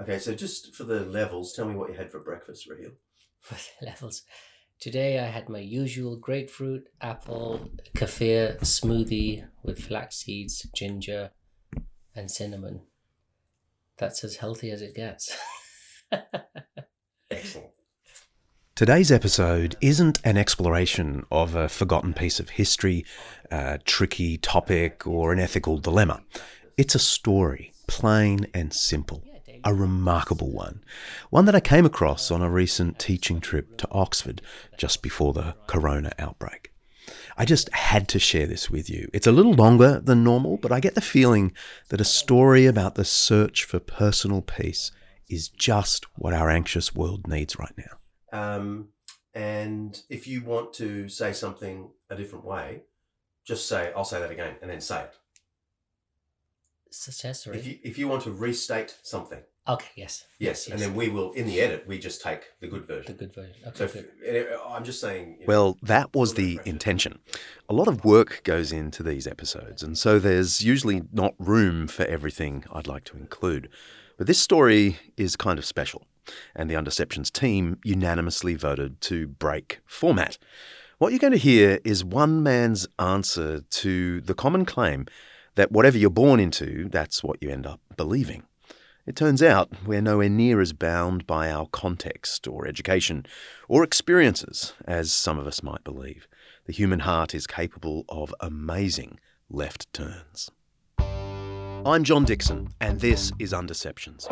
Okay, so just for the levels, tell me what you had for breakfast, Rahil. For the levels. Today I had my usual grapefruit, apple, kefir smoothie with flax seeds, ginger, and cinnamon. That's as healthy as it gets. Excellent. Today's episode isn't an exploration of a forgotten piece of history, a tricky topic, or an ethical dilemma. It's a story, plain and simple, a remarkable one. One that I came across on a recent teaching trip to Oxford just before the corona outbreak. I just had to share this with you. It's a little longer than normal, but I get the feeling that a story about the search for personal peace is just what our anxious world needs right now. Um, and if you want to say something a different way, just say, I'll say that again, and then say it. Such as, sorry. If you, if you want to restate something, Okay, yes. yes, and then we will, in the edit, we just take the good version. The good version. Okay, So if, I'm just saying. you know, Well, that was the impression. intention. A lot of work goes into these episodes, and so there's usually not room for everything I'd like to include. But this story is kind of special, and the Undeceptions team unanimously voted to break format. What you're going to hear is one man's answer to the common claim that whatever you're born into, that's what you end up believing. It turns out we're nowhere near as bound by our context or education or experiences as some of us might believe. The human heart is capable of amazing left turns. I'm John Dickson, and this is Undeceptions.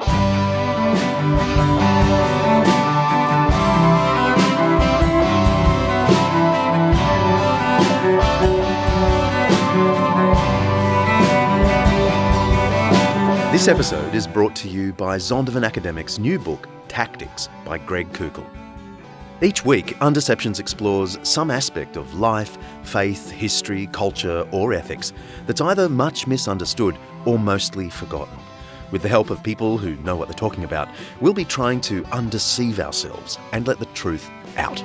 This episode is brought to you by Zondervan Academic's new book, Tactics, by Greg Koukl. Each week, Undeceptions explores some aspect of life, faith, history, culture, or ethics that's either much misunderstood or mostly forgotten. With the help of people who know what they're talking about, we'll be trying to undeceive ourselves and let the truth out.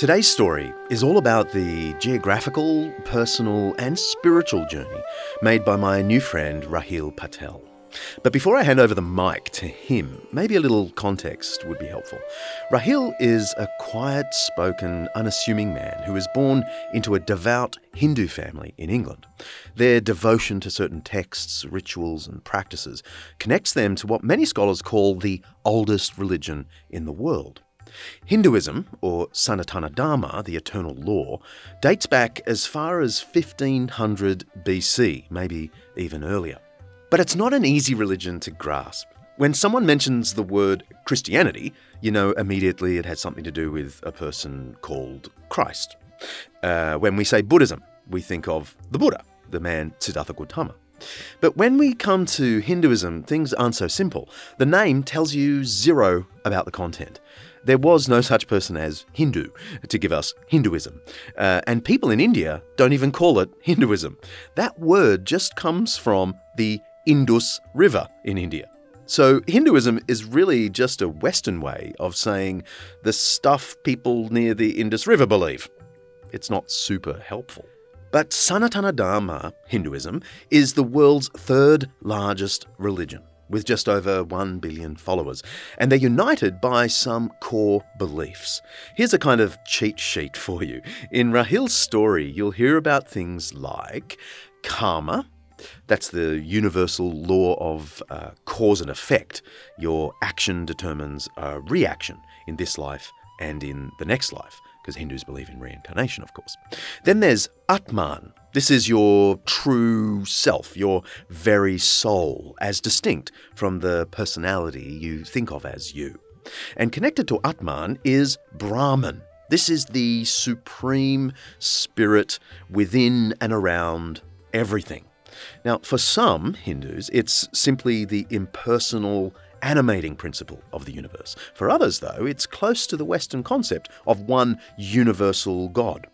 Today's story is all about the geographical, personal, and spiritual journey made by my new friend Rahil Patel. But before I hand over the mic to him, maybe a little context would be helpful. Rahil is a quiet spoken, unassuming man who was born into a devout Hindu family in England. Their devotion to certain texts, rituals, and practices connects them to what many scholars call the oldest religion in the world. Hinduism, or Sanatana Dharma, the eternal law, dates back as far as 1500 BC, maybe even earlier. But it's not an easy religion to grasp. When someone mentions the word Christianity, you know immediately it has something to do with a person called Christ. Uh, when we say Buddhism, we think of the Buddha, the man Siddhartha Gautama. But when we come to Hinduism, things aren't so simple. The name tells you zero about the content. There was no such person as Hindu to give us Hinduism. Uh, and people in India don't even call it Hinduism. That word just comes from the Indus River in India. So, Hinduism is really just a Western way of saying the stuff people near the Indus River believe. It's not super helpful. But Sanatana Dharma, Hinduism, is the world's third largest religion, with just over 1 billion followers, and they're united by some core beliefs. Here's a kind of cheat sheet for you. In Rahil's story, you'll hear about things like karma, that's the universal law of uh, cause and effect. Your action determines a reaction in this life and in the next life, because Hindus believe in reincarnation, of course. Then there's Atman. This is your true self, your very soul, as distinct from the personality you think of as you. And connected to Atman is Brahman. This is the supreme spirit within and around everything. Now, for some Hindus, it's simply the impersonal animating principle of the universe. For others, though, it's close to the Western concept of one universal God.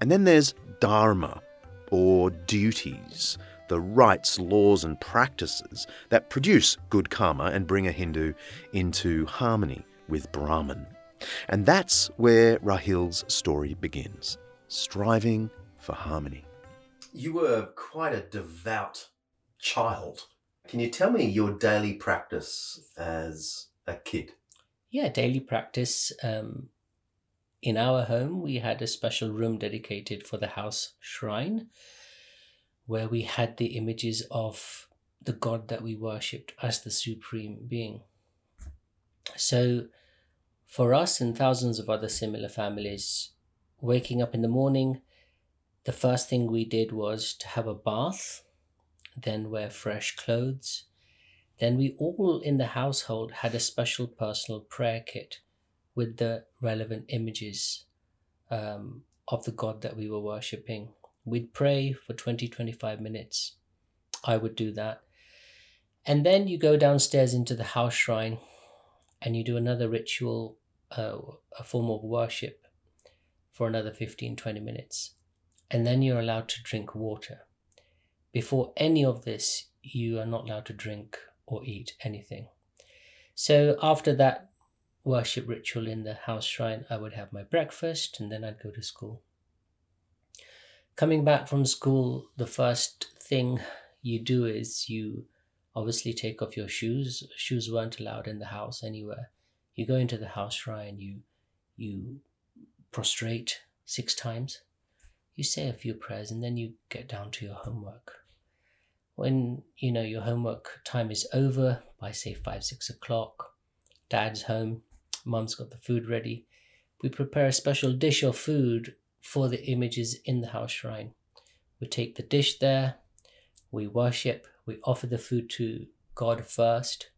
And then there's dharma, or duties, the rites, laws, and practices that produce good karma and bring a Hindu into harmony with Brahman. And that's where Rahil's story begins, striving for harmony. You were quite a devout child. Can you tell me your daily practice as a kid? Yeah, daily practice. Um, in our home, we had a special room dedicated for the house shrine where we had the images of the God that we worshipped as the supreme being. So, for us and thousands of other similar families, waking up in the morning, the first thing we did was to have a bath, then wear fresh clothes. Then we all in the household had a special personal prayer kit with the relevant images um, of the God that we were worshipping. We'd pray for 20 25 minutes. I would do that. And then you go downstairs into the house shrine and you do another ritual, uh, a form of worship for another 15 20 minutes and then you're allowed to drink water. Before any of this, you are not allowed to drink or eat anything. So after that worship ritual in the house shrine, I would have my breakfast and then I'd go to school. Coming back from school, the first thing you do is you obviously take off your shoes. Shoes weren't allowed in the house anywhere. You go into the house shrine, you you prostrate six times you say a few prayers and then you get down to your homework. When you know your homework time is over by say five, six o'clock, dad's home, mum's got the food ready. We prepare a special dish or food for the images in the house shrine. We take the dish there, we worship, we offer the food to God first.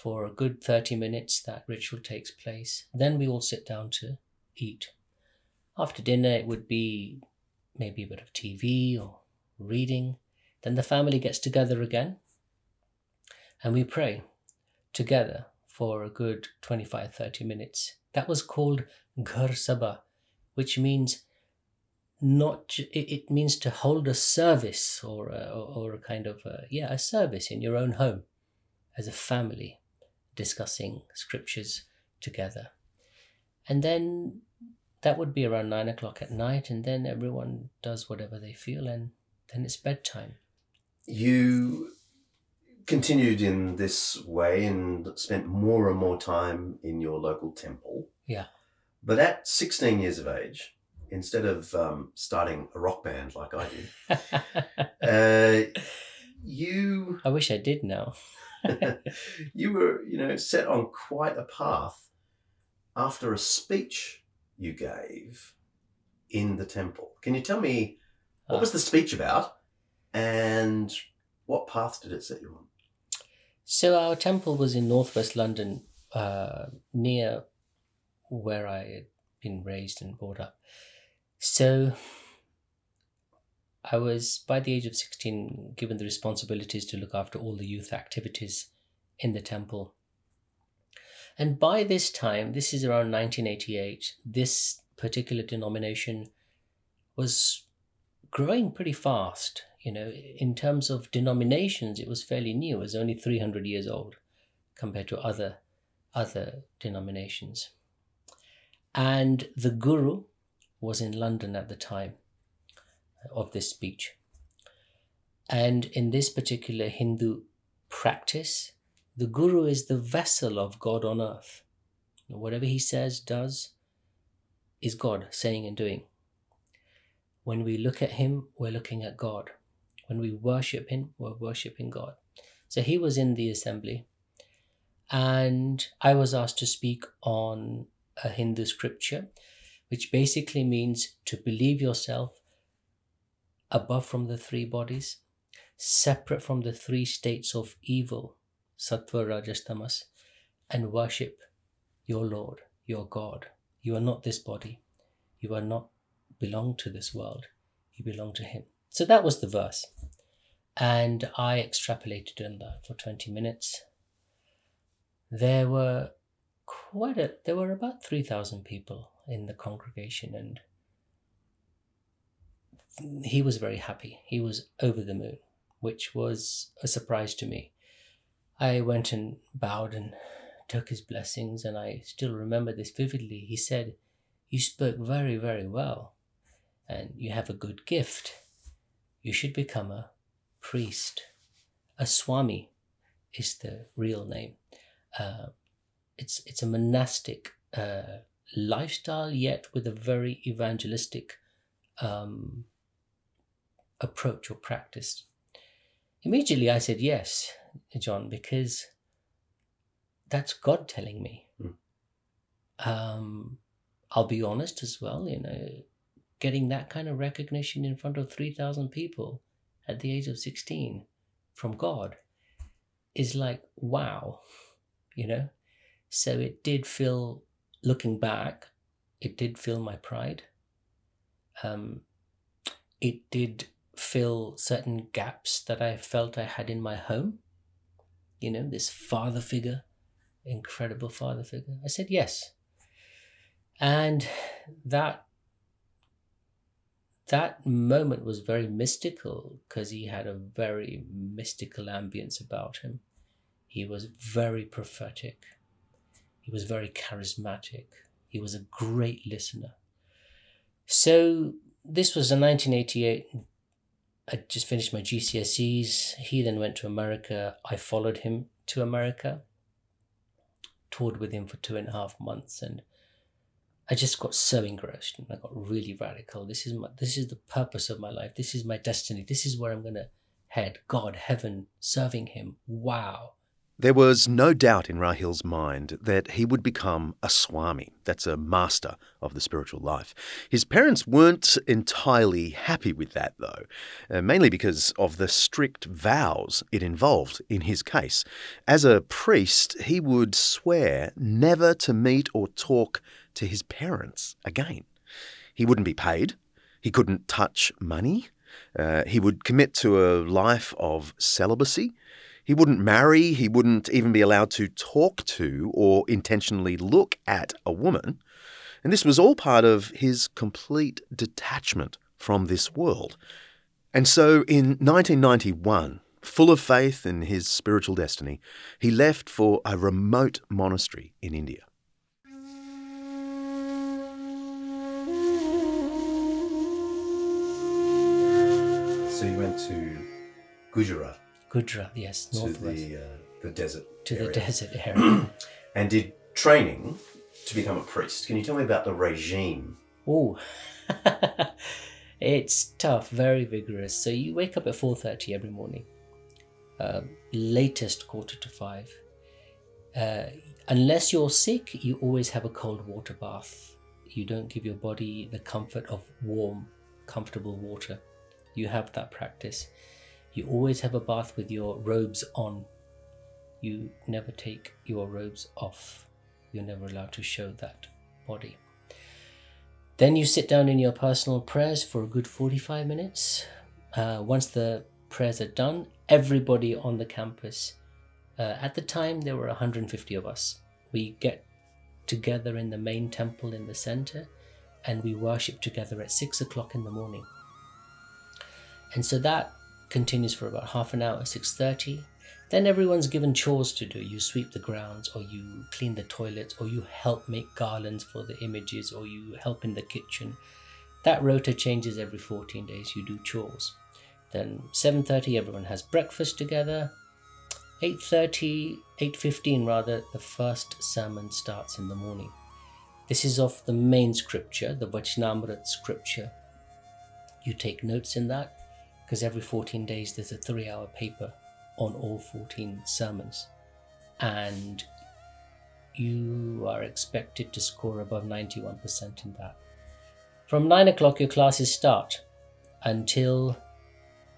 For a good 30 minutes, that ritual takes place. Then we all sit down to eat. After dinner, it would be maybe a bit of TV or reading. Then the family gets together again and we pray together for a good 25 30 minutes. That was called Ghar Sabha, which means not it means to hold a service or a, or a kind of a, yeah a service in your own home as a family discussing scriptures together and then that would be around nine o'clock at night, and then everyone does whatever they feel, and then it's bedtime. You continued in this way and spent more and more time in your local temple. Yeah. But at 16 years of age, instead of um, starting a rock band like I did, uh, you. I wish I did now. you were, you know, set on quite a path after a speech you gave in the temple. Can you tell me what was uh. the speech about and what path did it set you on? So our temple was in northwest London, uh, near where I had been raised and brought up. So I was, by the age of 16, given the responsibilities to look after all the youth activities in the temple. And by this time, this is around 1988, this particular denomination was growing pretty fast. You know, in terms of denominations, it was fairly new. It was only 300 years old compared to other other denominations. And the guru was in London at the time of this speech. And in this particular Hindu practice, the guru is the vessel of God on earth. Whatever he says, does, is God saying and doing. When we look at him, we're looking at God. When we worship him, we're worshiping God. So he was in the assembly, and I was asked to speak on a Hindu scripture, which basically means to believe yourself above from the three bodies, separate from the three states of evil, sattva, rajas, tamas, and worship your Lord, your God. You are not this body. You are not belong to this world. You belong to Him. So that was the verse. And I extrapolated on that for 20 minutes. There were quite a, there were about 3,000 people in the congregation and he was very happy. He was over the moon, which was a surprise to me. I went and bowed and took his blessings, and I still remember this vividly. He said, You spoke very, very well, and you have a good gift. You should become a priest. A swami is the real name. Uh, it's, it's a monastic uh, lifestyle, yet with a very evangelistic um, approach or practice? Immediately I said yes, John, because that's God telling me. Mm. Um, I'll be honest as well, you know, getting that kind of recognition in front of 3,000 people at the age of 16 from God is like, wow, you know? So it did feel, looking back, it did fill my pride. Um, it did fill certain gaps that I felt I had in my home. You know, this father figure, incredible father figure. I said yes. And that that moment was very mystical because he had a very mystical ambience about him. He was very prophetic. He was very charismatic. He was a great listener. So this was in 1988 I just finished my GCSEs. He then went to America. I followed him to America, toured with him for two and a half months, and I just got so engrossed and I got really radical. This is my this is the purpose of my life. This is my destiny. This is where I'm gonna head. God, heaven, serving him. Wow. There was no doubt in Rahil's mind that he would become a Swami, that's a master of the spiritual life. His parents weren't entirely happy with that, though, uh, mainly because of the strict vows it involved in his case. As a priest, he would swear never to meet or talk to his parents again. He wouldn't be paid, he couldn't touch money, uh, he would commit to a life of celibacy. He wouldn't marry, he wouldn't even be allowed to talk to or intentionally look at a woman. And this was all part of his complete detachment from this world. And so in 1991, full of faith in his spiritual destiny, he left for a remote monastery in India. So you went to Gujarat Gujarat, yes, northwest. To the, uh, the desert. To area. the desert area. and did training to become a priest. Can you tell me about the regime? Oh, it's tough, very vigorous. So you wake up at 4.30 every morning. Uh, latest quarter to five. Uh, unless you're sick, you always have a cold water bath. You don't give your body the comfort of warm, comfortable water. You have that practice. You always have a bath with your robes on. you never take your robes off. You're never allowed to show that body. Then you sit down in your personal prayers for a good 45 minutes. Uh, once the prayers are done, everybody on the campus, uh, at the time there were 150 of us, we get together in the main temple in the center and we worship together at six o'clock in the morning. And so that continues for about half an hour, 6.30. Then everyone's given chores to do. You sweep the grounds, or you clean the toilets, or you help make garlands for the images, or you help in the kitchen. That rota changes every 14 days. You do chores. Then 7:30, everyone has breakfast together. 8:30, 8:15 rather, the first sermon starts in the morning. This is of the main scripture, the Vachanamrit scripture. You take notes in that because every 14 days there's a three hour paper on all 14 sermons. And you are expected to score above 91% in that. From 9 o'clock, your classes start until,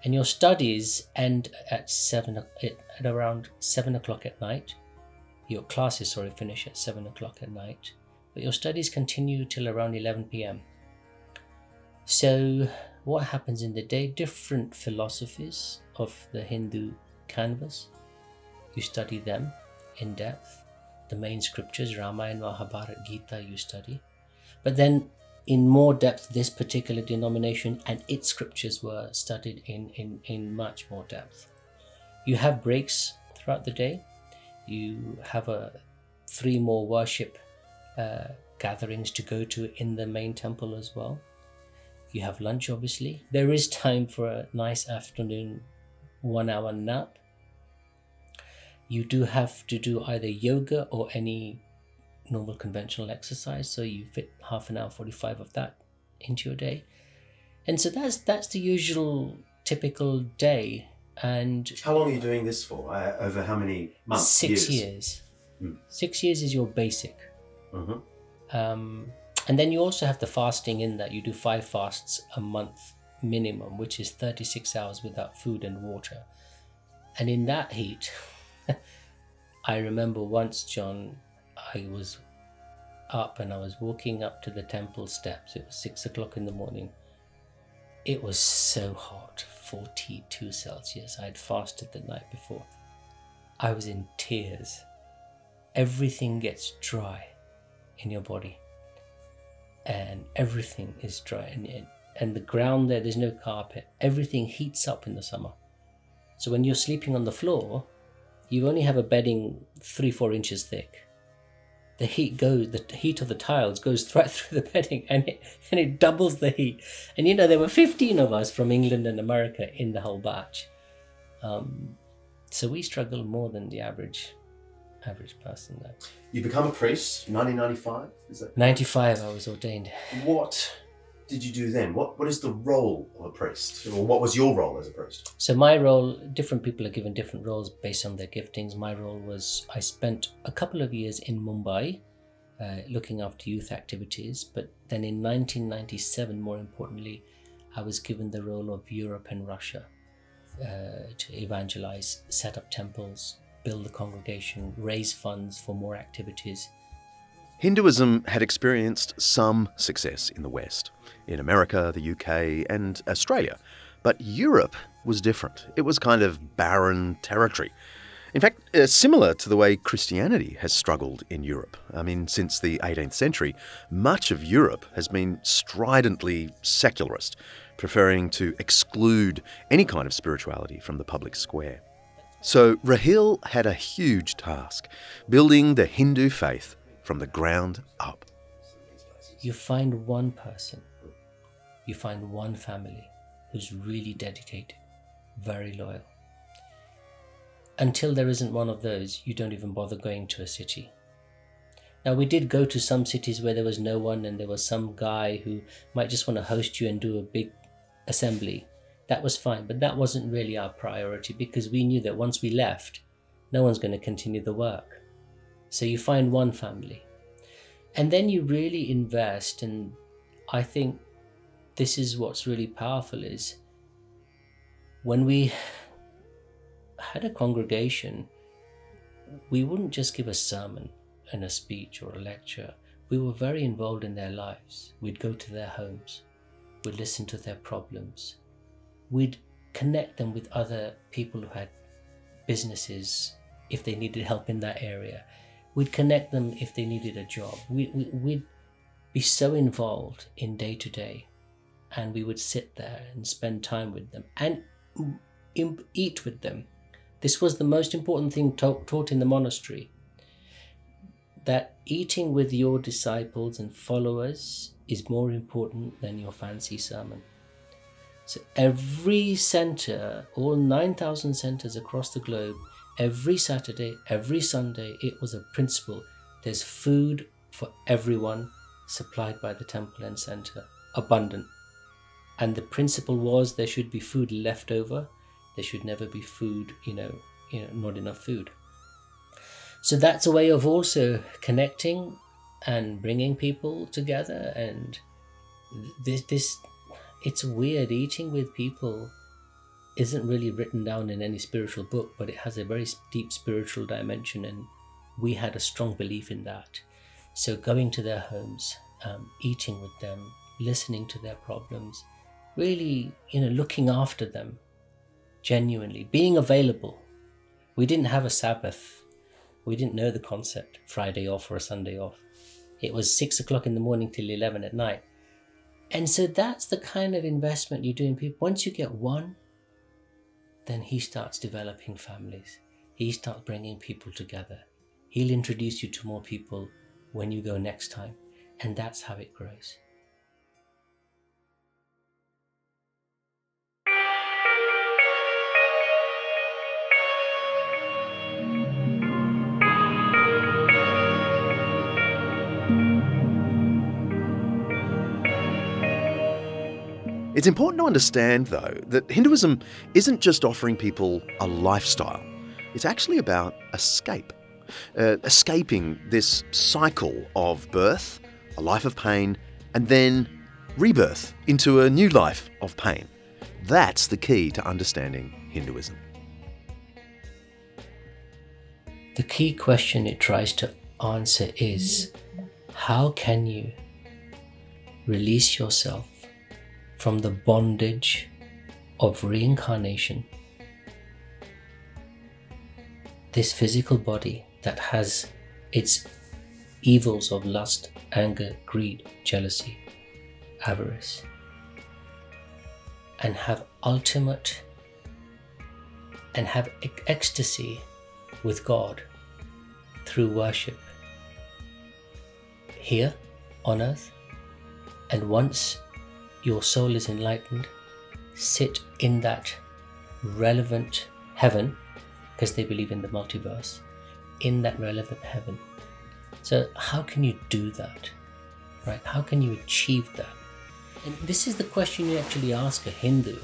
and your studies end at 7 at around 7 o'clock at night. Your classes, sorry, finish at 7 o'clock at night, but your studies continue till around 11 pm. So, what happens in the day? Different philosophies of the Hindu canvas. You study them in depth. The main scriptures, Ramayana, Mahabharata, Gita, you study. But then, in more depth, this particular denomination and its scriptures were studied in, in, in much more depth. You have breaks throughout the day. You have a three more worship uh, gatherings to go to in the main temple as well. You have lunch, obviously. There is time for a nice afternoon one hour nap. You do have to do either yoga or any normal conventional exercise, so you fit half an hour, 45 of that into your day. And so that's that's the usual typical day. And how long are you doing this for? Uh, over how many months? Six years. years. Hmm. Six years is your basic. Mm-hmm. Um, and then you also have the fasting in that you do five fasts a month minimum, which is 36 hours without food and water. And in that heat, I remember once, John, I was up and I was walking up to the temple steps. It was six o'clock in the morning. It was so hot 42 Celsius. I had fasted the night before. I was in tears. Everything gets dry in your body, and everything is dry. And and the ground there, there's no carpet. Everything heats up in the summer. So when you're sleeping on the floor, you only have a bedding three, four inches thick. The heat goes, the heat of the tiles goes right through the bedding and it, and it doubles the heat. And you know, there were 15 of us from England and America in the whole batch. Um, so we struggle more than the average average person there. You become a priest, 1995, is that? 95, I was ordained. What did you do then? What What is the role of a priest, or what was your role as a priest? So my role, different people are given different roles based on their giftings. My role was I spent a couple of years in Mumbai, uh, looking after youth activities. But then in 1997, more importantly, I was given the role of Europe and Russia uh, to evangelize, set up temples, build the congregation, raise funds for more activities. Hinduism had experienced some success in the West, in America, the UK, and Australia. But Europe was different. It was kind of barren territory. In fact, uh, similar to the way Christianity has struggled in Europe. I mean, since the 18th century, much of Europe has been stridently secularist, preferring to exclude any kind of spirituality from the public square. So Rahil had a huge task building the Hindu faith from the ground up. You find one person, you find one family who's really dedicated, very loyal. Until there isn't one of those, you don't even bother going to a city. Now, we did go to some cities where there was no one and there was some guy who might just want to host you and do a big assembly. That was fine, but that wasn't really our priority because we knew that once we left, no one's going to continue the work. So you find one family. And then you really invest and I think this is what's really powerful is when we had a congregation we wouldn't just give a sermon and a speech or a lecture. We were very involved in their lives. We'd go to their homes. We'd listen to their problems. We'd connect them with other people who had businesses if they needed help in that area. We'd connect them if they needed a job. We, we, we'd be so involved in day to day and we would sit there and spend time with them and eat with them. This was the most important thing taught in the monastery that eating with your disciples and followers is more important than your fancy sermon. So every center, all 9,000 centers across the globe, every Saturday, every Sunday, it was a principle. There's food for everyone supplied by the temple and center, abundant. And the principle was there should be food left over. There should never be food, you know, you know, not enough food. So that's a way of also connecting and bringing people together. And this, this, it's weird eating with people isn't really written down in any spiritual book, but it has a very deep spiritual dimension, and we had a strong belief in that. So going to their homes, um, eating with them, listening to their problems, really, you know, looking after them genuinely, being available. We didn't have a Sabbath. We didn't know the concept, Friday off or a Sunday off. It was six o'clock in the morning till 11 at night. And so that's the kind of investment you do in people. Once you get one, then he starts developing families. He starts bringing people together. He'll introduce you to more people when you go next time. And that's how it grows. It's important to understand, though, that Hinduism isn't just offering people a lifestyle, it's actually about escape. Uh, escaping this cycle of birth, a life of pain, and then rebirth into a new life of pain. That's the key to understanding Hinduism. The key question it tries to answer is how can you release yourself from the bondage of reincarnation. This physical body that has its evils of lust, anger, greed, jealousy, avarice, and have ultimate and have ecstasy with God through worship here on earth and once your soul is enlightened, sit in that relevant heaven, because they believe in the multiverse, in that relevant heaven. So, how can you do that? Right? How can you achieve that? And this is the question you actually ask a Hindu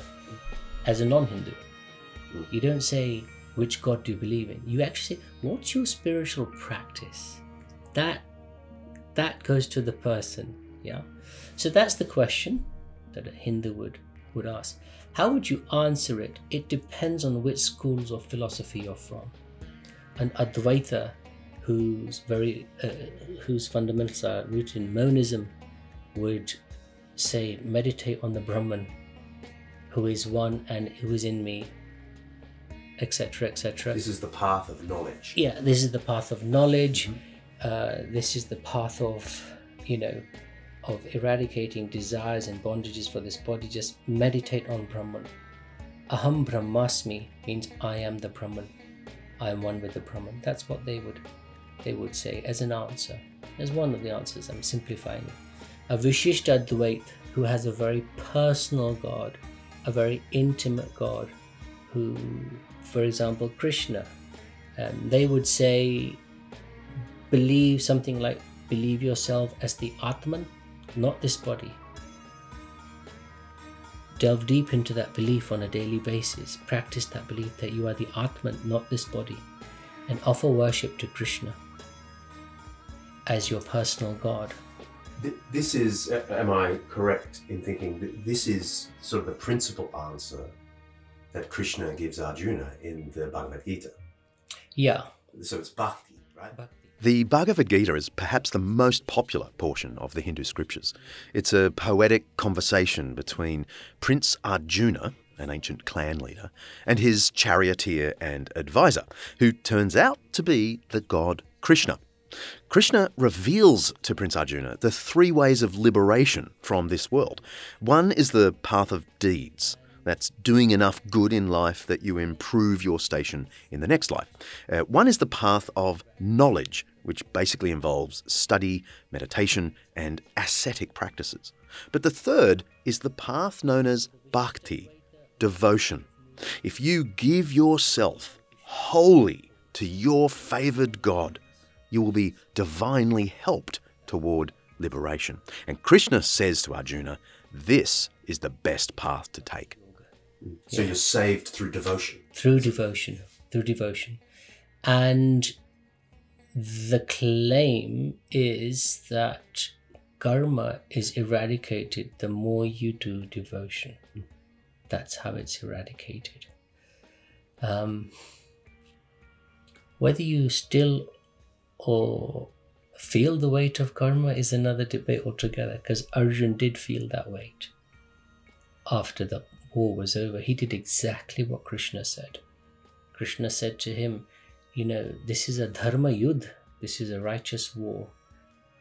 as a non Hindu. You don't say, which God do you believe in? You actually say, what's your spiritual practice? That that goes to the person. Yeah. So that's the question that a Hindu would, would ask. How would you answer it? It depends on which schools of philosophy you're from. An Advaita, whose very uh, whose fundamentals are rooted in monism, would say meditate on the Brahman, who is one and who is in me, etc., etc. This is the path of knowledge. Yeah, this is the path of knowledge. Mm-hmm. Uh, this is the path of, you know, of eradicating desires and bondages for this body, just meditate on Brahman. Aham Brahmasmi means I am the Brahman. I am one with the Brahman. That's what they would they would say as an answer. As one of the answers, I'm simplifying it. A Vishishta Advait who has a very personal God, a very intimate God, who, for example, Krishna, um, they would say, believe something like believe yourself as the Atman, not this body. Delve deep into that belief on a daily basis. Practice that belief that you are the Atman, not this body, and offer worship to Krishna as your personal God. This is, am I correct in thinking that this is sort of the principal answer that Krishna gives Arjuna in the Bhagavad Gita? Yeah, So it's bhakti, right? Bhakti. The Bhagavad Gita is perhaps the most popular portion of the Hindu scriptures. It's a poetic conversation between Prince Arjuna, an ancient clan leader, and his charioteer and advisor, who turns out to be the god Krishna. Krishna reveals to Prince Arjuna the three ways of liberation from this world. One is the path of deeds. That's doing enough good in life that you improve your station in the next life. Uh, one is the path of knowledge, which basically involves study, meditation, and ascetic practices. But the third is the path known as bhakti, devotion. If you give yourself wholly to your favored God, you will be divinely helped toward liberation. And Krishna says to Arjuna, this is the best path to take. So you're saved through devotion. through devotion through devotion and the claim is that karma is eradicated the more you do devotion. That's how it's eradicated. Um, whether you still or feel the weight of karma is another debate altogether because arjun did feel that weight after the war was over, he did exactly what Krishna said. Krishna said to him, You know, this is a dharma yudh, this is a righteous war.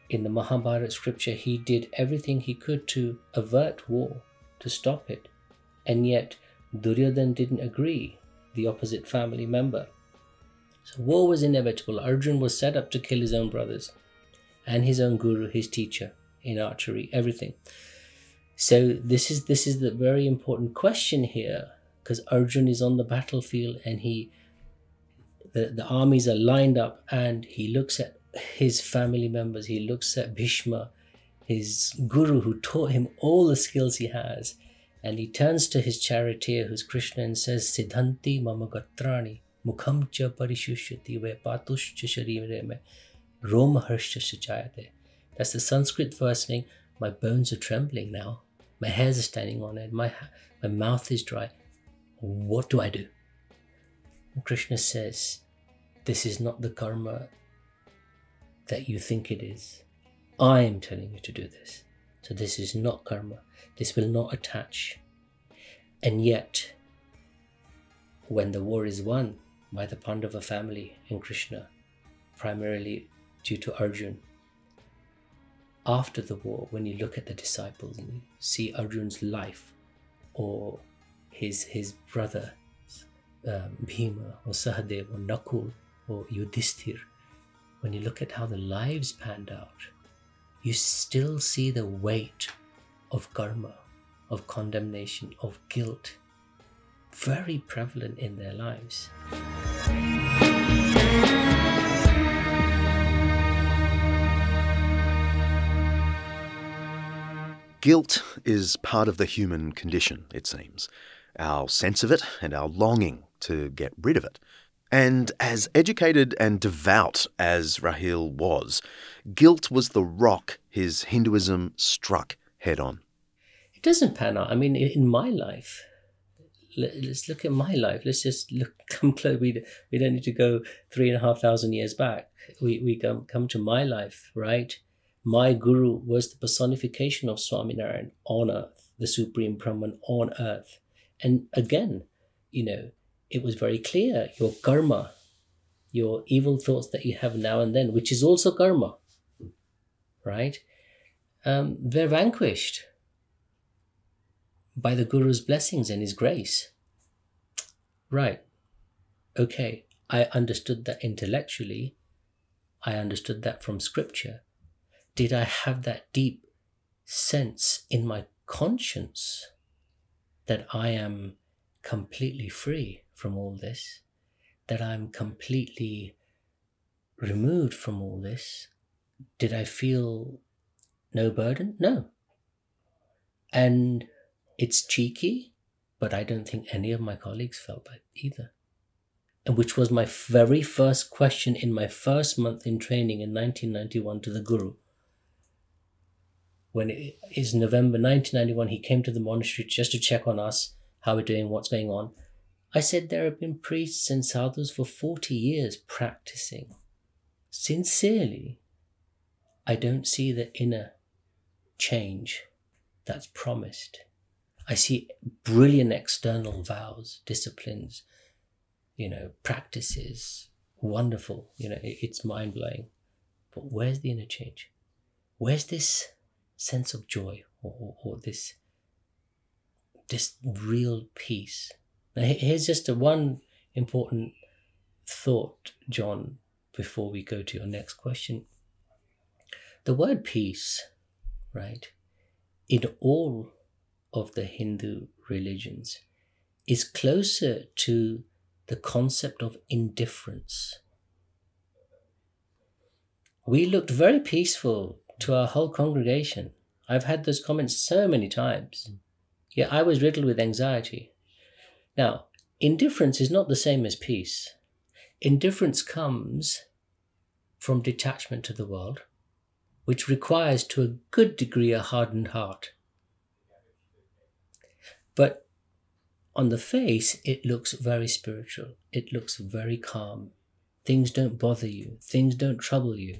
In the Mahabharata scripture, he did everything he could to avert war, to stop it. And yet, Duryodhan didn't agree, the opposite family member. So, war was inevitable. Arjun was set up to kill his own brothers and his own guru, his teacher in archery, everything. So this is this is the very important question here because Arjun is on the battlefield and he the, the armies are lined up and he looks at his family members, he looks at Bhishma, his guru who taught him all the skills he has, and he turns to his charioteer who's Krishna and says, Siddhanti mama gatrani mukham cha parishushati ve patuscha sharire me roma chayate. That's the Sanskrit verse saying, my bones are trembling now. My hairs are standing on end. My, my mouth is dry. What do I do? Krishna says, This is not the karma that you think it is. I am telling you to do this. So this is not karma. This will not attach. And yet, when the war is won by the Pandava family and Krishna, primarily due to Arjun, after the war, when you look at the disciples and you see Arjun's life, or his his brother Um, Bhima or Sahadev or Nakul or Yudhishthir, when you look at how the lives panned out, you still see the weight of karma, of condemnation, of guilt, very prevalent in their lives. Guilt is part of the human condition, it seems. Our sense of it and our longing to get rid of it. And as educated and devout as Rahil was, guilt was the rock his Hinduism struck head on. It doesn't pan out. I mean, in my life, let- let's look at my life. Let's just look, come close. We, we don't need to go three and a half thousand years back. We, we come, come to my life, right? My guru was the personification of Swaminarayan on earth, the supreme Brahman on earth. And again, you know, it was very clear your karma, your evil thoughts that you have now and then, which is also karma, right? Um, they're vanquished by the Guru's blessings and his grace. Right. Okay. I understood that intellectually. I understood that from scripture. Did I have that deep sense in my conscience that I am completely free from all this? That I'm completely removed from all this? Did I feel no burden? No. And it's cheeky, but I don't think any of my colleagues felt that either. And which was my very first question in my first month in training in 1991 to the Guru. When it is November 1991, he came to the monastery just to check on us, how we're doing, what's going on. I said there have been priests and sadhus for 40 years practicing. Sincerely, I don't see the inner change that's promised. I see brilliant external vows, disciplines, you know, practices, wonderful, you know, it's mind blowing. But where's the inner change? Where's this sense of joy or, or, or this, this real peace? Now, here's just a one important thought, John, before we go to your next question. The word peace, right, in all of the Hindu religions is closer to the concept of indifference. We looked very peaceful to our whole congregation. I've had those comments so many times. Mm. Yeah, I was riddled with anxiety. Now, indifference is not the same as peace. Indifference comes from detachment to the world, which requires to a good degree a hardened heart. But on the face, it looks very spiritual. It looks very calm. Things don't bother you. Things don't trouble you.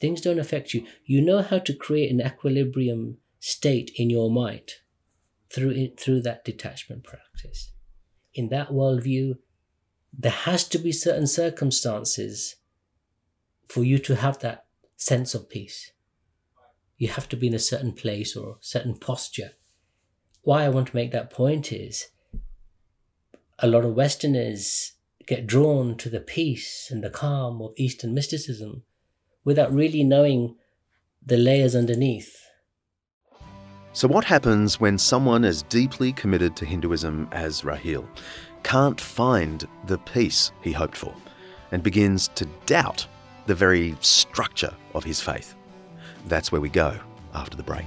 Things don't affect you. You know how to create an equilibrium state in your mind through it, through that detachment practice. In that worldview, there has to be certain circumstances for you to have that sense of peace. You have to be in a certain place or a certain posture why I want to make that point is a lot of Westerners get drawn to the peace and the calm of Eastern mysticism without really knowing the layers underneath. So, what happens when someone as deeply committed to Hinduism as Rahil can't find the peace he hoped for and begins to doubt the very structure of his faith? That's where we go after the break.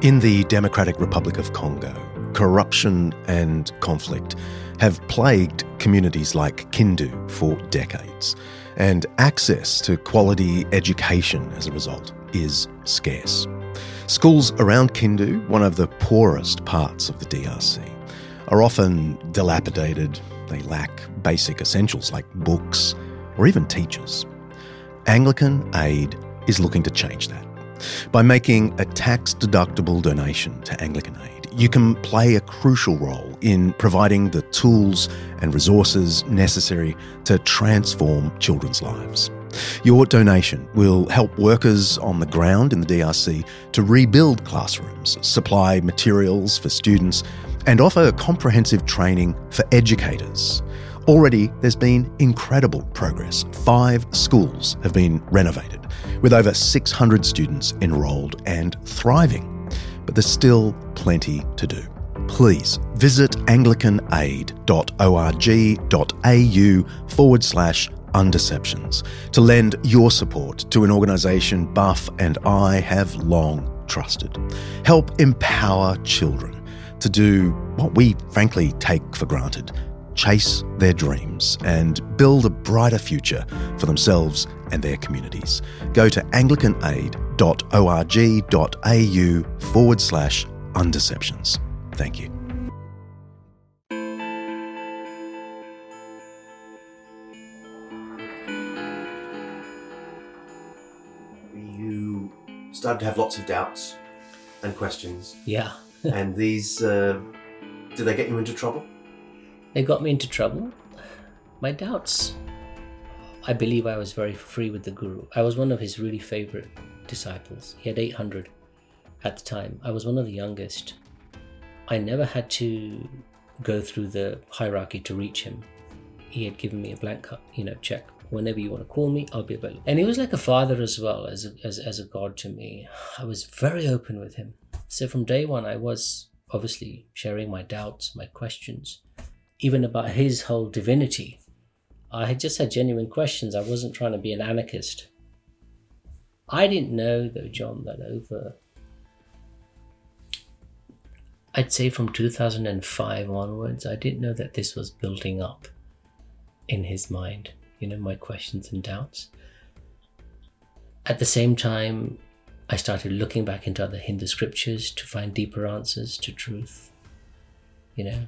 In the Democratic Republic of Congo, corruption and conflict have plagued communities like Kindu for decades, and access to quality education as a result is scarce. Schools around Kindu, one of the poorest parts of the DRC, are often dilapidated, they lack basic essentials like books or even teachers. Anglican Aid is looking to change that. By making a tax deductible donation to Anglican Aid, you can play a crucial role in providing the tools and resources necessary to transform children's lives. Your donation will help workers on the ground in the DRC to rebuild classrooms, supply materials for students, and offer comprehensive training for educators. Already, there's been incredible progress. Five schools have been renovated with over 600 students enrolled and thriving. but there's still plenty to do. Please visit anglicanaid.org.au forward slash undeceptions to lend your support to an organisation Buff and I have long trusted. Help empower children to do what we frankly take for granted chase their dreams and build a brighter future for themselves and their communities. Go to anglicanaid.org.au forward slash undeceptions. Thank you. You started to have lots of doubts and questions, Yeah. and these uh, did they get you into trouble? They got me into trouble. My doubts. I believe I was very free with the Guru. I was one of his really favorite disciples. He had 800 at the time. I was one of the youngest. I never had to go through the hierarchy to reach him. He had given me a blank, you know, check. Whenever you want to call me, I'll be available. And he was like a father as well as a, as, as a god to me. I was very open with him. So from day one, I was obviously sharing my doubts, my questions even about his whole divinity. I had just had genuine questions. I wasn't trying to be an anarchist. I didn't know, though, John, that over, I'd say from 2005 onwards, I didn't know that this was building up in his mind, you know, my questions and doubts. At the same time, I started looking back into other Hindu scriptures to find deeper answers to truth, you know,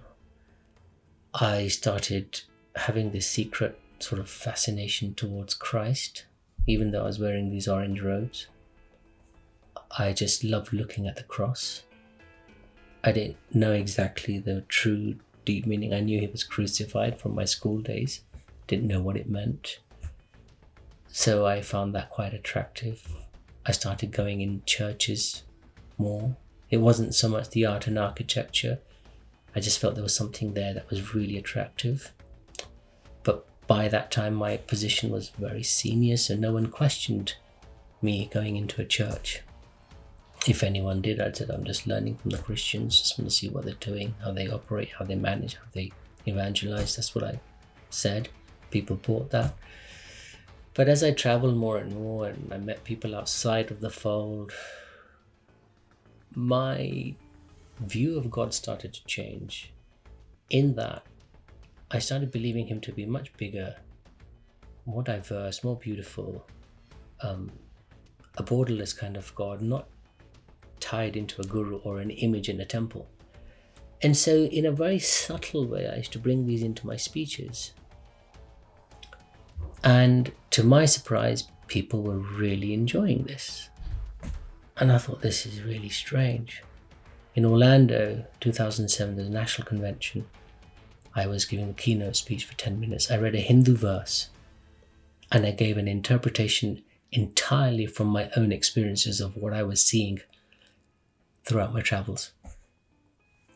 I started having this secret sort of fascination towards Christ, even though I was wearing these orange robes. I just loved looking at the cross. I didn't know exactly the true deep meaning. I knew he was crucified from my school days, didn't know what it meant. So I found that quite attractive. I started going in churches more. It wasn't so much the art and architecture, I just felt there was something there that was really attractive. But by that time, my position was very senior, so no one questioned me going into a church. If anyone did, I said, I'm just learning from the Christians, just want to see what they're doing, how they operate, how they manage, how they evangelize. That's what I said. People bought that. But as I traveled more and more and I met people outside of the fold, my view of God started to change. In that, I started believing Him to be much bigger, more diverse, more beautiful, um, a borderless kind of God, not tied into a guru or an image in a temple. And so, in a very subtle way, I used to bring these into my speeches. And to my surprise, people were really enjoying this. And I thought, this is really strange. In Orlando, 2007, the National Convention, I was giving a keynote speech for 10 minutes. I read a Hindu verse and I gave an interpretation entirely from my own experiences of what I was seeing throughout my travels.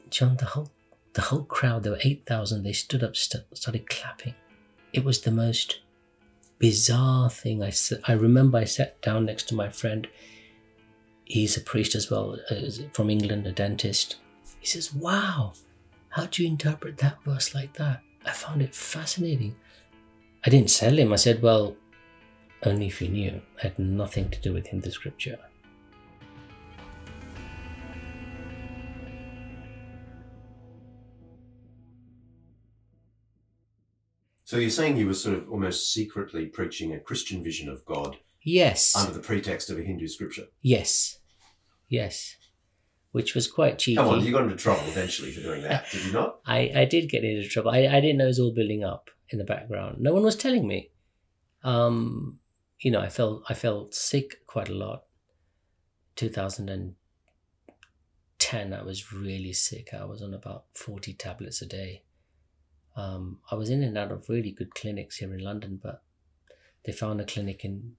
John, the whole, the whole crowd, there were 8,000, they stood up, st- started clapping. It was the most bizarre thing. I, I remember I sat down next to my friend he's a priest as well uh, as from England, a dentist. He says, Wow, how do you interpret that verse like that? I found it fascinating. I didn't sell him. I said, Well, only if you knew. It had nothing to do with Hindu scripture. So you're saying you were sort of almost secretly preaching a Christian vision of God Yes. under the pretext of a Hindu scripture. yes. Yes. Which was quite cheeky. Come on, you got into trouble eventually for doing that, did you not? I, I did get into trouble. I, I didn't know it was all building up in the background. No one was telling me. Um, you know, I felt I felt sick quite a lot. 2010, I was really sick. I was on about 40 tablets a day. Um, I was in and out of really good clinics here in London, but they found a clinic in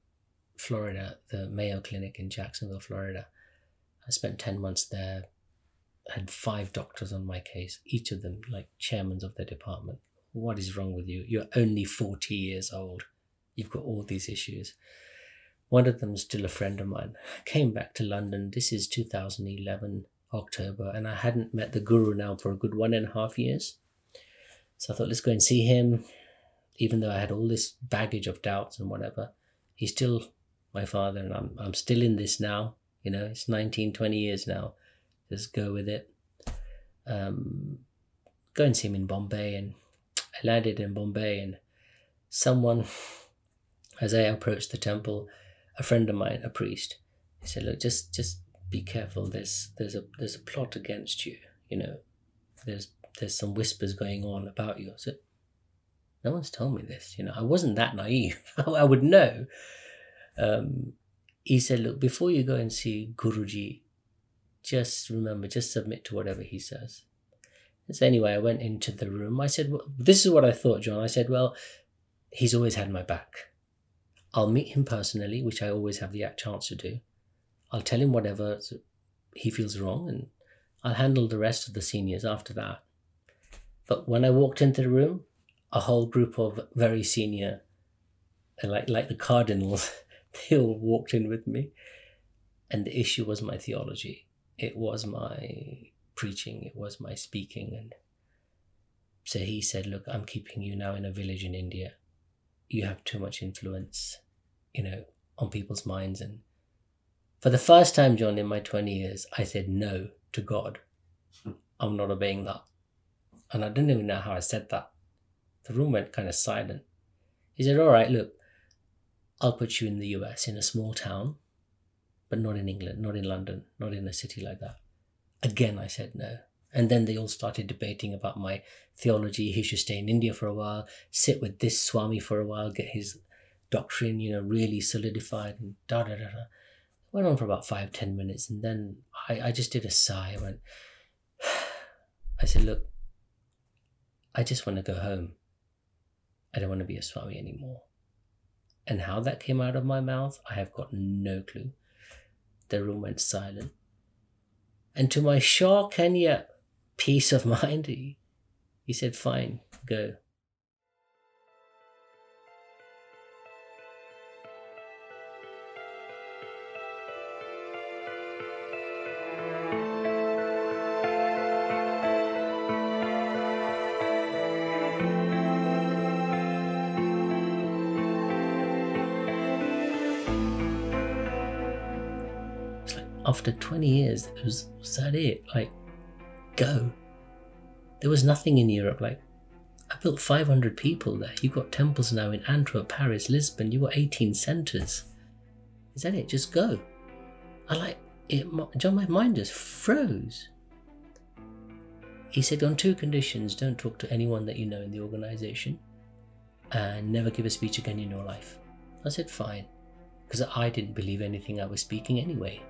Florida, the Mayo Clinic in Jacksonville, Florida. I spent 10 months there, had five doctors on my case, each of them like chairmen of their department. What is wrong with you? You're only 40 years old. You've got all these issues. One of them is still a friend of mine. Came back to London. This is 2011. October, and I hadn't met the Guru now for a good one and a half years. So I thought, let's go and see him. Even though I had all this baggage of doubts and whatever, he still my father, and I'm, I'm still in this now. You know, it's 19, 20 years now. Just go with it. Um, go and see him in Bombay, and I landed in Bombay, and someone, as I approached the temple, a friend of mine, a priest, he said, "Look, just just be careful. There's there's a there's a plot against you. You know, there's there's some whispers going on about you." So "No one's told me this. You know, I wasn't that naive. I would know." Um, he said, "Look, before you go and see Guruji, just remember, just submit to whatever he says." So anyway, I went into the room. I said, well, "This is what I thought, John." I said, "Well, he's always had my back. I'll meet him personally, which I always have the chance to do. I'll tell him whatever he feels wrong, and I'll handle the rest of the seniors after that." But when I walked into the room, a whole group of very senior, like like the cardinals, they all walked in with me, and the issue was my theology. It was my preaching, it was my speaking. And so he said, Look, I'm keeping you now in a village in India. You have too much influence, you know, on people's minds. And for the first time, John, in my 20 years, I said no to God. I'm not obeying that. And I didn't even know how I said that. The room went kind of silent. He said, All right, look, I'll put you in the US in a small town, but not in England, not in London, not in a city like that. Again, I said no. And then they all started debating about my theology. He should stay in India for a while, sit with this Swami for a while, get his doctrine, you know, really solidified and da da da da. Went on for about five, ten minutes. And then I, I just did a sigh. I went, I said, look, I just want to go home. I don't want to be a Swami anymore. And how that came out of my mouth, I have got no clue. The room went silent. And to my shock and yet peace of mind, he, he said, Fine, go. After 20 years, it was, was that it? Like, go. There was nothing in Europe. Like, I built 500 people there. You've got temples now in Antwerp, Paris, Lisbon. You've got 18 centers. Is that it? Just go. I like it. John, my mind just froze. He said, on two conditions don't talk to anyone that you know in the organization and never give a speech again in your life. I said, fine. Because I didn't believe anything I was speaking anyway.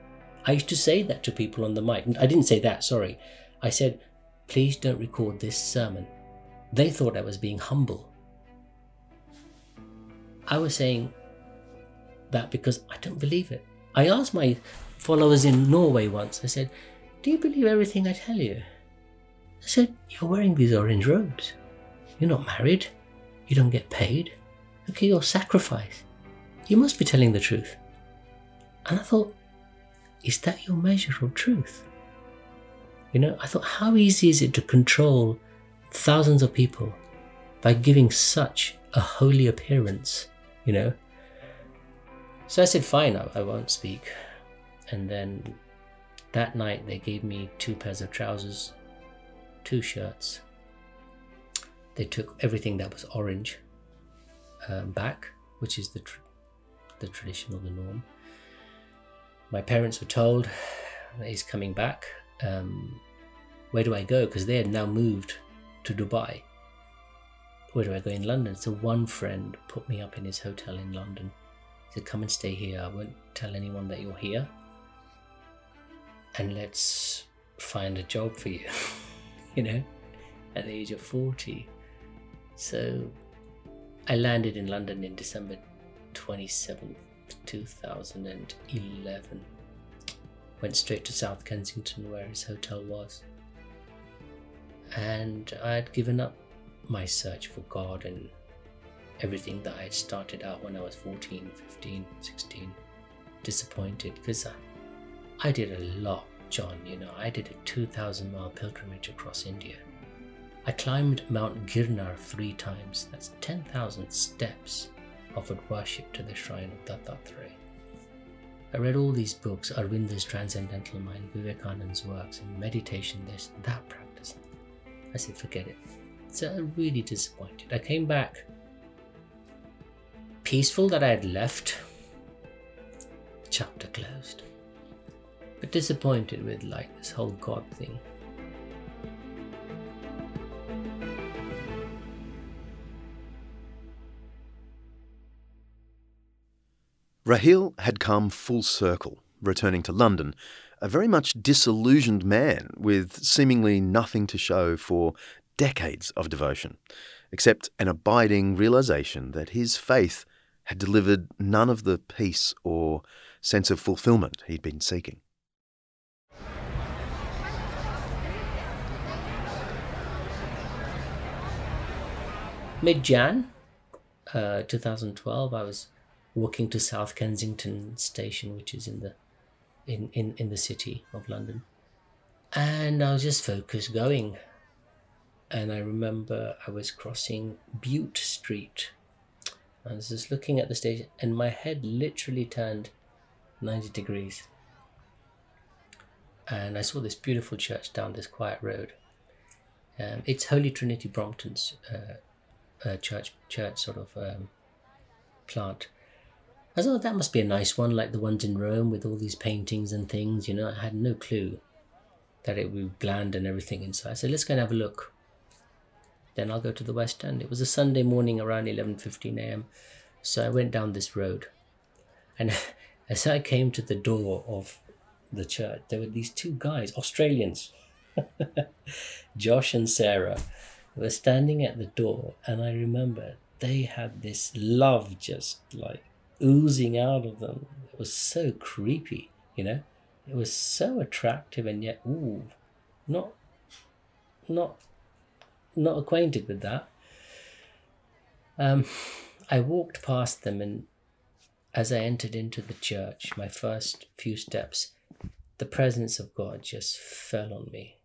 I used to say that to people on the mic. I didn't say that, sorry. I said, please don't record this sermon. They thought I was being humble. I was saying that because I don't believe it. I asked my followers in Norway once, I said, Do you believe everything I tell you? I said, You're wearing these orange robes. You're not married. You don't get paid. Okay, you're sacrifice. You must be telling the truth. And I thought, is that your measure of truth? You know, I thought, how easy is it to control thousands of people by giving such a holy appearance, you know? So I said, fine, I, I won't speak. And then that night they gave me two pairs of trousers, two shirts. They took everything that was orange um, back, which is the, tr- the tradition or the norm my parents were told that he's coming back. Um, where do I go? Because they had now moved to Dubai. Where do I go in London? So one friend put me up in his hotel in London. He said, Come and stay here. I won't tell anyone that you're here. And let's find a job for you, you know, at the age of 40. So I landed in London in December 27th 2011. Went straight to South Kensington where his hotel was. And I had given up my search for God and everything that I had started out when I was 14, 15, 16. Disappointed because I, I did a lot John, you know, I did a 2,000 mile pilgrimage across India. I climbed Mount Girnar three times. That's 10,000 steps offered worship to the shrine of Dattatreya. I read all these books Aurobindo's Transcendental Mind, Vivekananda's works, and meditation, this, that practice. I said, forget it. So I really disappointed. I came back peaceful that I had left, chapter closed, but disappointed with like this whole God thing. Rahil had come full circle, returning to London, a very much disillusioned man with seemingly nothing to show for decades of devotion, except an abiding realization that his faith had delivered none of the peace or sense of fulfillment he'd been seeking. Mid Jan uh, 2012, I was walking to South Kensington Station, which is in the in, in, in the city of London. And I was just focused going. And I remember I was crossing Bute Street. I was just looking at the station, and my head literally turned 90 degrees. And I saw this beautiful church down this quiet road. Um, it's Holy Trinity Brompton's uh, uh, church, church sort of um, plant. I thought that must be a nice one, like the ones in Rome with all these paintings and things. You know, I had no clue that it would be bland and everything inside. So let's go and have a look. Then I'll go to the West End. It was a Sunday morning around 11:15 a.m. So I went down this road, and as I came to the door of the church, there were these two guys, Australians, Josh and Sarah, were standing at the door, and I remember they had this love just like oozing out of them. It was so creepy, you know. It was so attractive, and yet, ooh, not, not, not acquainted with that. Um, I walked past them, and as I entered into the church, my first few steps, the presence of God just fell on me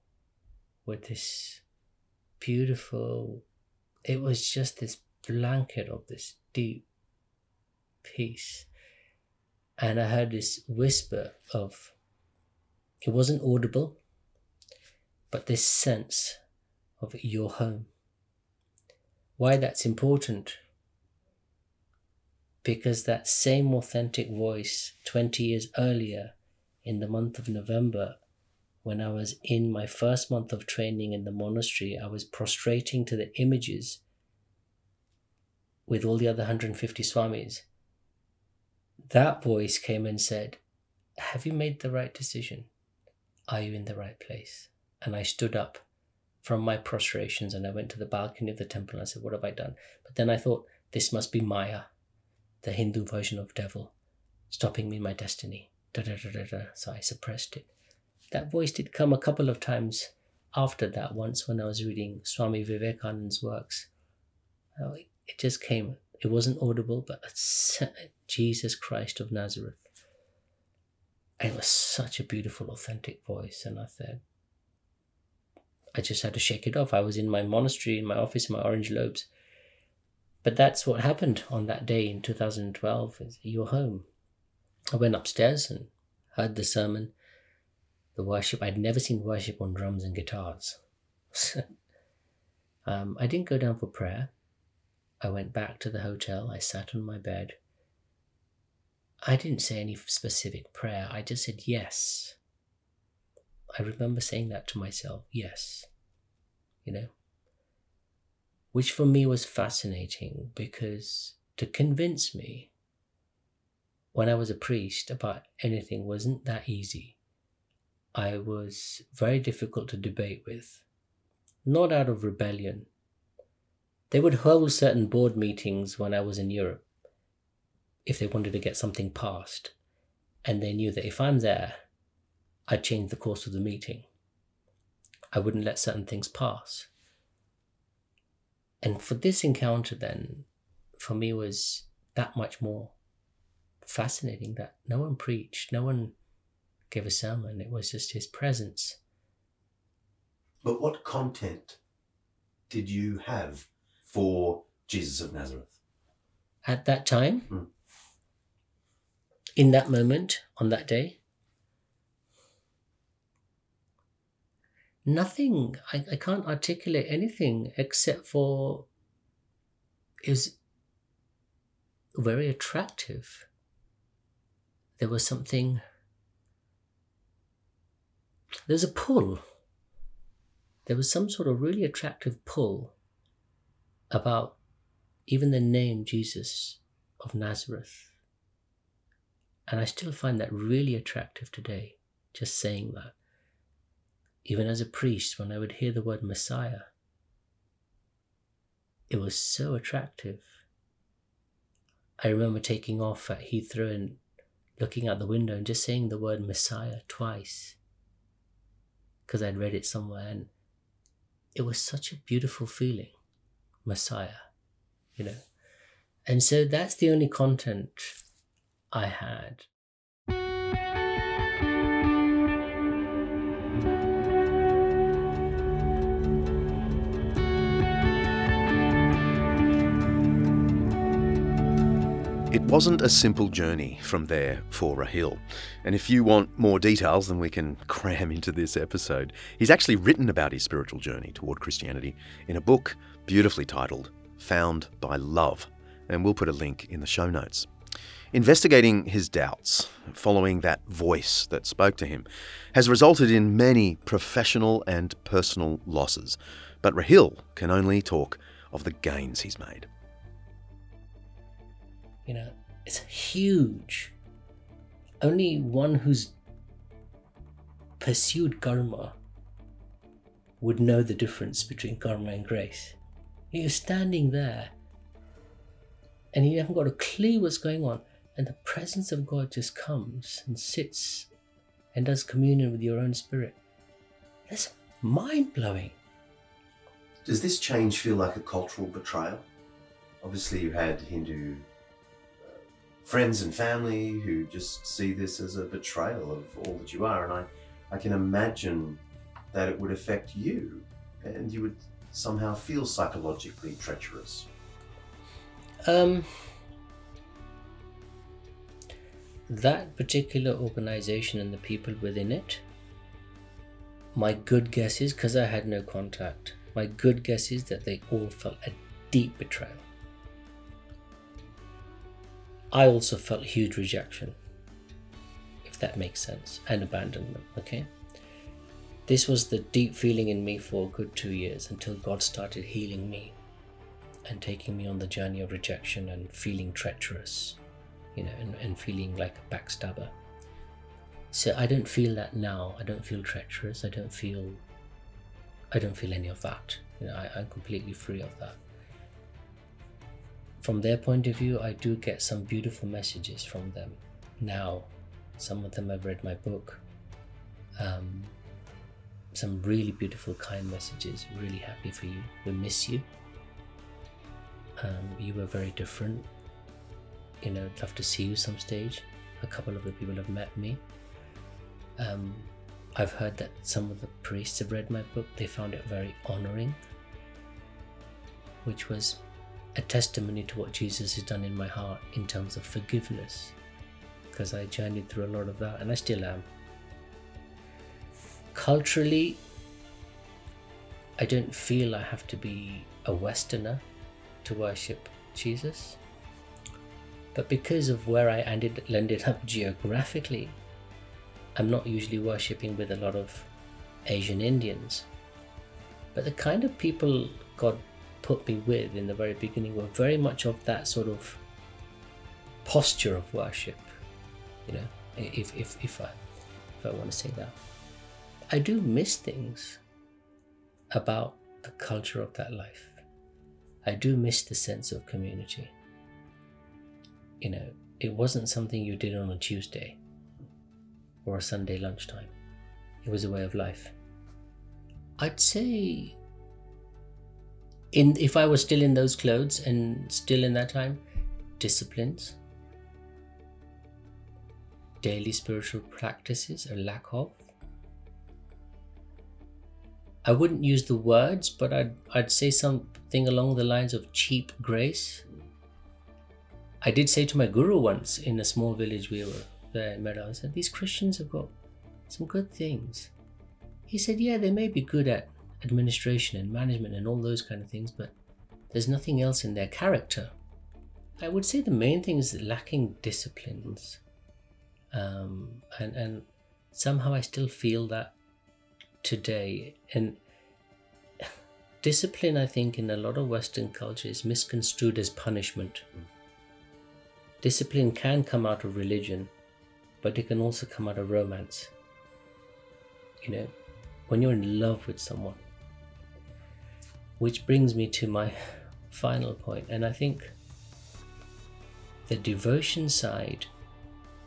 with this beautiful, it was just this blanket of this deep peace. And I heard this whisper of, it wasn't audible, but this sense of your home. Why that's important? Because that same authentic voice 20 years earlier in the month of November, when I was in my first month of training in the monastery, I was prostrating to the images with all the other 150 swamis that voice came and said, Have you made the right decision? Are you in the right place? And I stood up from my prostrations and I went to the balcony of the temple and I said, What have I done? But then I thought, This must be Maya, the Hindu version of devil, stopping me in my destiny. Da, da, da, da, da. So I suppressed it. That voice did come a couple of times after that, once when I was reading Swami Vivekananda's works. It just came it wasn't audible, but Jesus Christ of Nazareth. It was such a beautiful, authentic voice. And I said, I just had to shake it off. I was in my monastery, in my office, in my orange robes. But that's what happened on that day in 2012. Is you're home. I went upstairs and heard the sermon, the worship. I'd never seen worship on drums and guitars. um, I didn't go down for prayer. I went back to the hotel. I sat on my bed. I didn't say any specific prayer. I just said yes. I remember saying that to myself yes. You know? Which for me was fascinating because to convince me when I was a priest about anything wasn't that easy. I was very difficult to debate with, not out of rebellion, they would hold certain board meetings when I was in Europe if they wanted to get something passed. And they knew that if I'm there, I'd change the course of the meeting. I wouldn't let certain things pass. And for this encounter, then, for me, was that much more fascinating that no one preached, no one gave a sermon. It was just his presence. But what content did you have for Jesus of Nazareth? At that time, Hmm. in that moment, on that day, nothing. I, I can't articulate anything except for is very attractive. There was something. There's a pull. There was some sort of really attractive pull about even the name Jesus of Nazareth. And I still find that really attractive today, just saying that. Even as a priest, when I would hear the word Messiah, it was so attractive. I remember taking off at Heathrow and looking out the window and just saying the word Messiah twice because I'd read it somewhere and it was such a beautiful feeling. Messiah, you know. And so that's the only content I had. It wasn't a simple journey from there for Rahil. And if you want more details than we can cram into this episode, he's actually written about his spiritual journey toward Christianity in a book beautifully titled Found by Love. And we'll put a link in the show notes. Investigating his doubts, following that voice that spoke to him, has resulted in many professional and personal losses. But Rahil can only talk of the gains he's made. You know, it's huge. Only one who's pursued karma would know the difference between karma and grace. You're standing there and you haven't got a clue what's going on, and the presence of God just comes and sits and does communion with your own spirit. That's mind blowing. Does this change feel like a cultural betrayal? Obviously, you had Hindu uh, friends and family who just see this as a betrayal of all that you are, and I, I can imagine that it would affect you, and you would somehow feel psychologically treacherous. Um, that particular organization and the people within it, my good guess is because I had no contact, my good guess is that they all felt a deep betrayal. I also felt huge rejection, if that makes sense, and abandonment, okay? This was the deep feeling in me for a good two years until God started healing me and taking me on the journey of rejection and feeling treacherous, you know, and, and feeling like a backstabber. So I don't feel that now. I don't feel treacherous. I don't feel. I don't feel any of that. You know, I, I'm completely free of that. From their point of view, I do get some beautiful messages from them now. Some of them have read my book. Um, some really beautiful, kind messages. Really happy for you. We miss you. Um, you were very different. You know, I'd love to see you some stage. A couple of the people have met me. Um, I've heard that some of the priests have read my book. They found it very honoring, which was a testimony to what Jesus has done in my heart in terms of forgiveness. Because I journeyed through a lot of that, and I still am. Culturally, I don't feel I have to be a Westerner to worship Jesus. But because of where I ended, up geographically, I'm not usually worshipping with a lot of Asian Indians. But the kind of people God put me with in the very beginning were very much of that sort of posture of worship. You know, if, if, if, I, if I want to say that. I do miss things about the culture of that life. I do miss the sense of community. You know, it wasn't something you did on a Tuesday or a Sunday lunchtime, it was a way of life. I'd say, in if I was still in those clothes and still in that time, disciplines. daily spiritual practices, a lack of. I wouldn't use the words, but I'd, I'd say something along the lines of cheap grace. I did say to my guru once in a small village we were there in Meadow, I said, These Christians have got some good things. He said, Yeah, they may be good at administration and management and all those kind of things, but there's nothing else in their character. I would say the main thing is lacking disciplines. Um, and, and somehow I still feel that today. And discipline, I think, in a lot of Western culture is misconstrued as punishment. Discipline can come out of religion, but it can also come out of romance. You know, when you're in love with someone. Which brings me to my final point, and I think the devotion side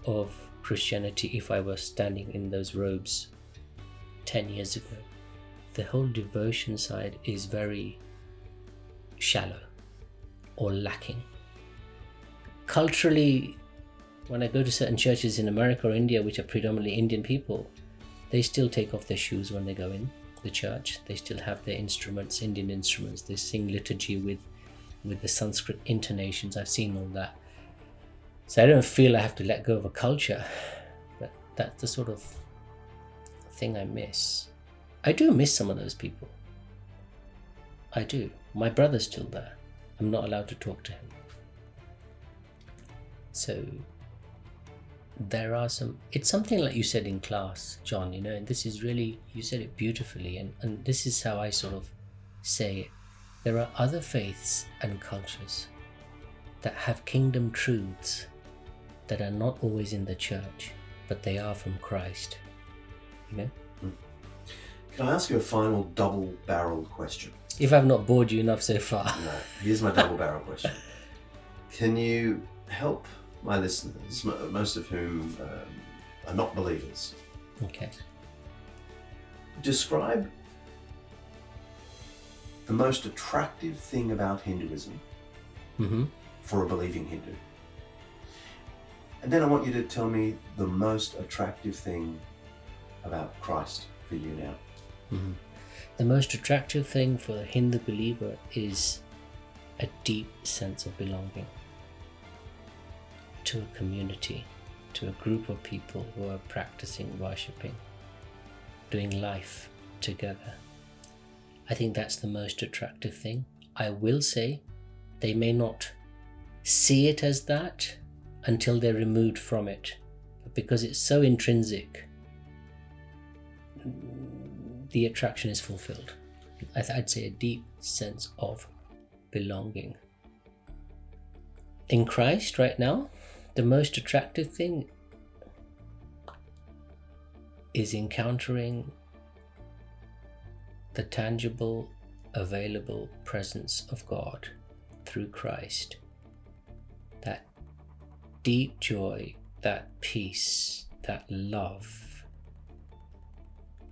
of Christianity, if I were standing in those robes 10 years ago, the whole devotion side is very shallow or lacking. Culturally, when I go to certain churches in America or India, which are predominantly Indian people, they still take off their shoes when they go in the church. They still have their instruments, Indian instruments. They sing liturgy with, with the Sanskrit intonations. I've seen all that. So I don't feel I have to let go of a culture, but that's the sort of thing I miss. I do miss some of those people. I do. My brother's still there. I'm not allowed to talk to him. So there are some it's something like you said in class john you know and this is really you said it beautifully and, and this is how i sort of say it there are other faiths and cultures that have kingdom truths that are not always in the church but they are from christ you know Can I ask you a final double barreled question? if i've not bored you enough so far No. Here's my double barrel question. Can you help my listeners, mo- most of whom um, are not believers, okay describe the most attractive thing about Hinduism mm-hmm. for a believing Hindu? And then I want you to tell me the most attractive thing about Christ for you now. Mhm. The most attractive thing for a Hindu believer is a deep sense of belonging to a community, to a group of people who are practicing worshipping, doing life together. I think that's the most attractive thing. I will say they may not see it as that until they're removed from it, but because it's so intrinsic, the attraction is fulfilled. I'd say a deep sense of belonging. In Christ, right now, the most attractive thing is encountering the tangible, available presence of God through Christ. That deep joy, that peace, that love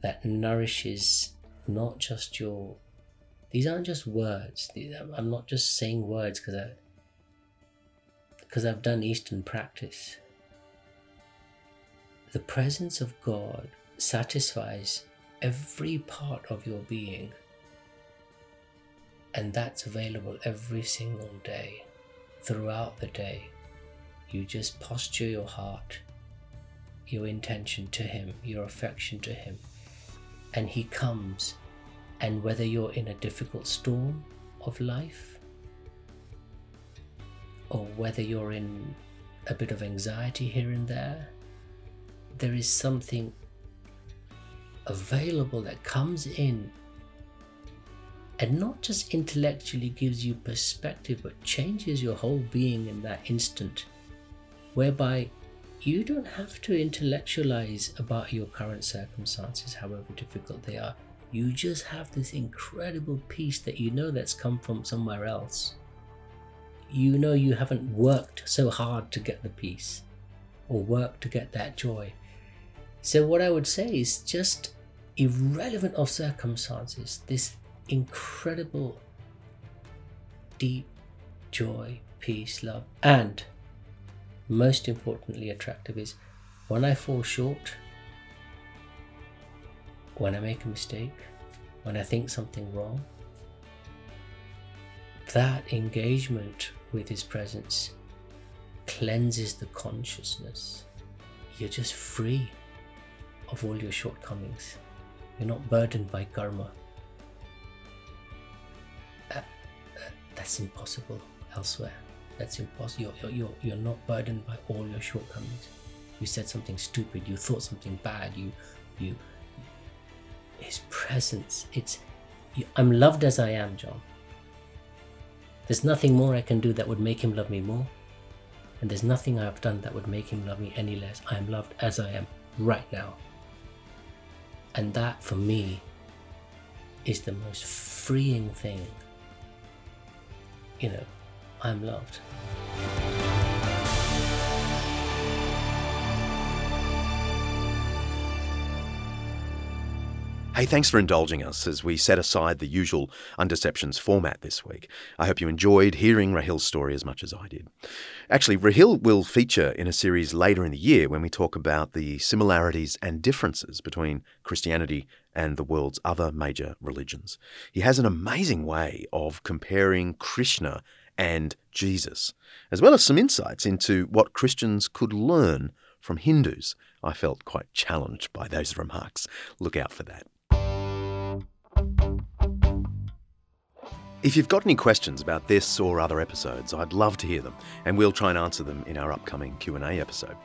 that nourishes not just your these aren't just words. I'm not just saying words because i because i've done eastern practice. The presence of god satisfies every part of your being and that's available every single day throughout the day. You just posture your heart your intention to him your affection to him and he comes. And whether you're in a difficult storm of life or whether you're in a bit of anxiety here and there there is something available that comes in. And not just intellectually gives you perspective but changes your whole being in that instant whereby you don't have to intellectualize about your current circumstances, however difficult they are. You just have this incredible peace that you know that's come from somewhere else. You know you haven't worked so hard to get the peace or worked to get that joy. So, what I would say is just irrelevant of circumstances, this incredible, deep joy, peace, love, and most importantly attractive is when I fall short, when I make a mistake, when I think something wrong, that engagement with His presence cleanses the consciousness. You're just free of all your shortcomings. You're not burdened by karma. Uh, uh, that's impossible elsewhere. That's impossible. You're, you're, you're not burdened by all your shortcomings. You said something stupid. You thought something bad. You, you. His presence. It's. You, I'm loved as I am, John. There's nothing more I can do that would make him love me more. And there's nothing I have done that would make him love me any less. I am loved as I am right now. And that, for me, is the most freeing thing. You know, I'm loved. Hey, thanks for indulging us as we set aside the usual Undeceptions format this week. I hope you enjoyed hearing Rahil's story as much as I did. Actually, Rahil will feature in a series later in the year when we talk about the similarities and differences between Christianity and the world's other major religions. He has an amazing way of comparing Krishna and Jesus, as well as some insights into what Christians could learn from Hindus. I felt quite challenged by those remarks. Look out for that. If you've got any questions about this or other episodes, I'd love to hear them, and we'll try and answer them in our upcoming Q&A episode.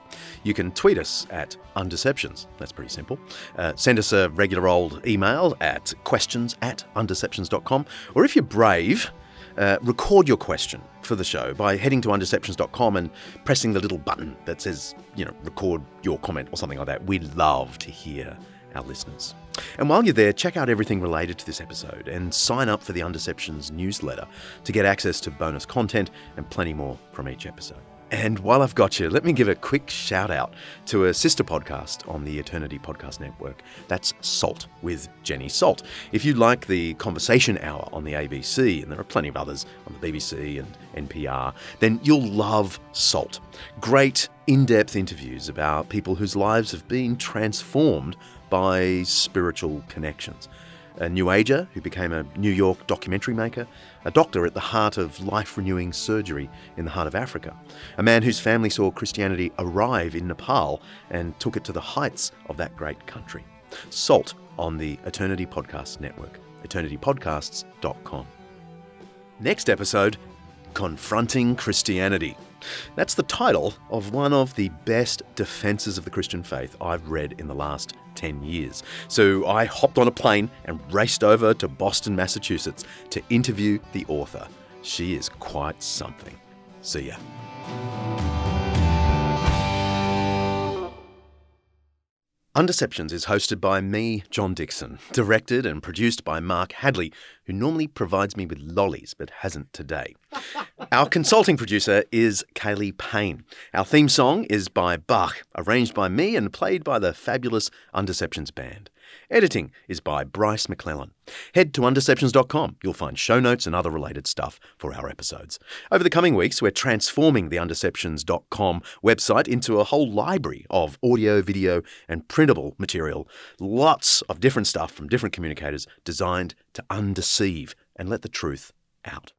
You can tweet us at Undeceptions. That's pretty simple. Uh, send us a regular old email at questions at undeceptions.com, or if you're brave, uh, record your question for the show by heading to undeceptions.com and pressing the little button that says, you know, record your comment or something like that. We'd love to hear our listeners. And while you're there, check out everything related to this episode and sign up for the Undeceptions newsletter to get access to bonus content and plenty more from each episode. And while I've got you, let me give a quick shout out to a sister podcast on the Eternity Podcast Network. That's Salt with Jenny Salt. If you like the Conversation Hour on the ABC, and there are plenty of others on the BBC and NPR, then you'll love Salt. Great in depth interviews about people whose lives have been transformed by spiritual connections. A New Ager who became a New York documentary maker, a doctor at the heart of life renewing surgery in the heart of Africa, a man whose family saw Christianity arrive in Nepal and took it to the heights of that great country. Salt on the Eternity Podcast Network, eternitypodcasts.com. Next episode Confronting Christianity. That's the title of one of the best defenses of the Christian faith I've read in the last 10 years. So I hopped on a plane and raced over to Boston, Massachusetts to interview the author. She is quite something. See ya. Undeceptions is hosted by me, John Dickson, directed and produced by Mark Hadley, who normally provides me with lollies but hasn't today. Our consulting producer is Kaylee Payne. Our theme song is by Bach, arranged by me and played by the fabulous Undeceptions Band. Editing is by Bryce McClellan. Head to undeceptions.com. You'll find show notes and other related stuff for our episodes. Over the coming weeks, we're transforming the undeceptions.com website into a whole library of audio, video, and printable material. Lots of different stuff from different communicators designed to undeceive and let the truth out.